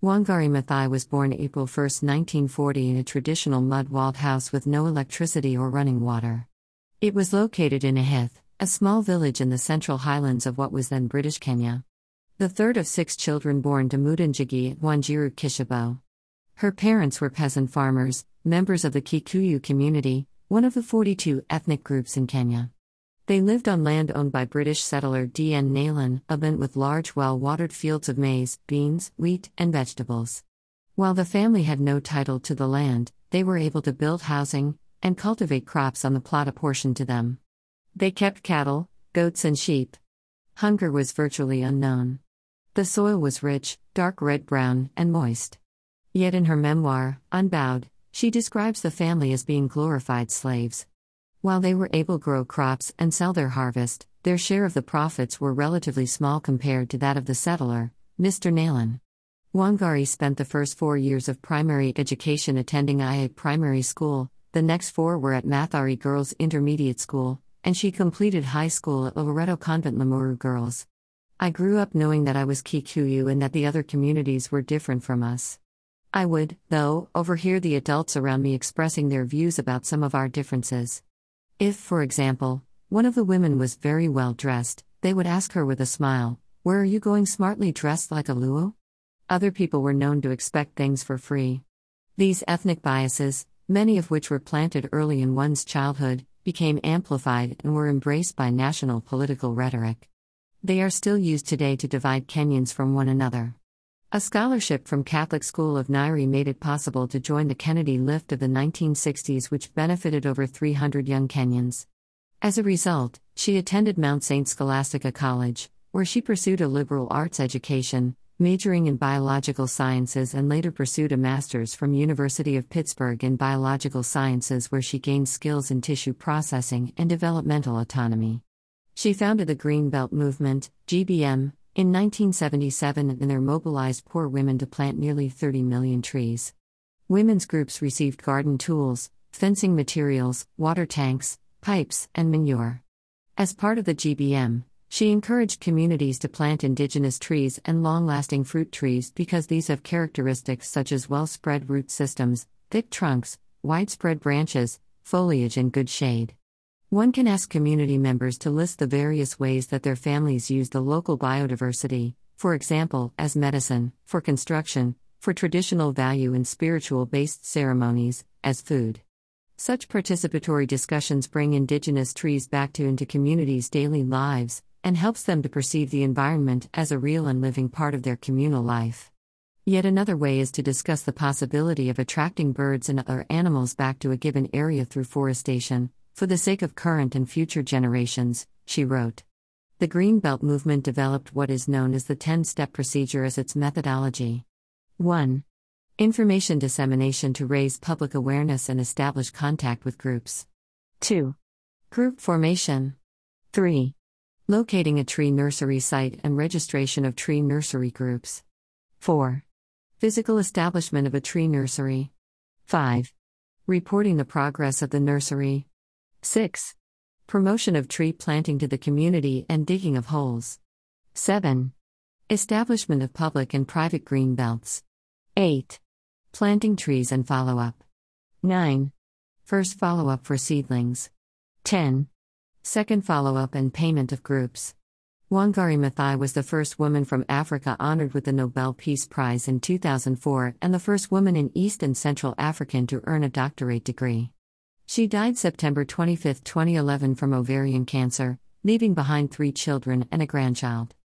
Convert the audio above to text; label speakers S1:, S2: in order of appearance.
S1: Wangari Maathai was born April 1, 1940, in a traditional mud walled house with no electricity or running water. It was located in Ihithe, a small village in the central highlands of what was then British Kenya. The third of six children born to Mudanjigi at Wanjiru Kishibo. Her parents were peasant farmers, members of the Kikuyu community, one of the 42 ethnic groups in Kenya. They lived on land owned by British settler D.N. Neylan, abundant with large, well watered fields of maize, beans, wheat, and vegetables. While the family had no title to the land, they were able to build housing and cultivate crops on the plot apportioned to them. They kept cattle, goats, and sheep. Hunger was virtually unknown. The soil was rich, dark red brown, and moist. Yet in her memoir, Unbowed, she describes the family as being glorified slaves. While they were able to grow crops and sell their harvest, their share of the profits were relatively small compared to that of the settler, Mr. Neylan. Wangari spent the first four years of primary education attending Ia Primary School, the next four were at Mathari Girls Intermediate School, and she completed high school at Loreto Convent Limuru Girls. I grew up knowing that I was Kikuyu and that the other communities were different from us. I would, though, overhear the adults around me expressing their views about some of our differences. If, for example, one of the women was very well dressed, they would ask her with a smile, Where are you going smartly dressed like a Luo? Other people were known to expect things for free. These ethnic biases, many of which were planted early in one's childhood, became amplified and were embraced by national political rhetoric. They are still used today to divide Kenyans from one another. A scholarship from Catholic School of Nyeri made it possible to join the Kennedy Lift of the 1960s, which benefited over 300 young Kenyans. As a result, she attended Mount St. Scholastica College, where she pursued a liberal arts education, majoring in biological sciences and later pursued a master's from University of Pittsburgh in biological sciences where she gained skills in tissue processing and developmental anatomy. She founded the Green Belt Movement, GBM, in 1977, and there mobilized poor women to plant nearly 30 million trees. Women's groups received garden tools, fencing materials, water tanks, pipes, and manure. As part of the GBM, she encouraged communities to plant indigenous trees and long lasting fruit trees because these have characteristics such as well spread root systems, thick trunks, widespread branches, foliage, and good shade. One can ask community members to list the various ways that their families use the local biodiversity, for example, as medicine, for construction, for traditional value and spiritual based ceremonies, as food. Such participatory discussions bring indigenous trees back to into communities' daily lives and helps them to perceive the environment as a real and living part of their communal life. Yet another way is to discuss the possibility of attracting birds and other animals back to a given area through forestation, for the sake of current and future generations, she wrote. The Green Belt movement developed what is known as the 10 step procedure as its methodology. 1. Information dissemination to raise public awareness and establish contact with groups. 2. Group formation. 3. Locating a tree nursery site and registration of tree nursery groups. 4. Physical establishment of a tree nursery. 5. Reporting the progress of the nursery. 6. Promotion of tree planting to the community and digging of holes. 7. Establishment of public and private green belts. 8. Planting trees and follow up. 9. First follow up for seedlings. 10. Second follow up and payment of groups. Wangari Maathai was the first woman from Africa honored with the Nobel Peace Prize in 2004 and the first woman in East and Central African to earn a doctorate degree. She died September 25, 2011 from ovarian cancer, leaving behind three children and a grandchild.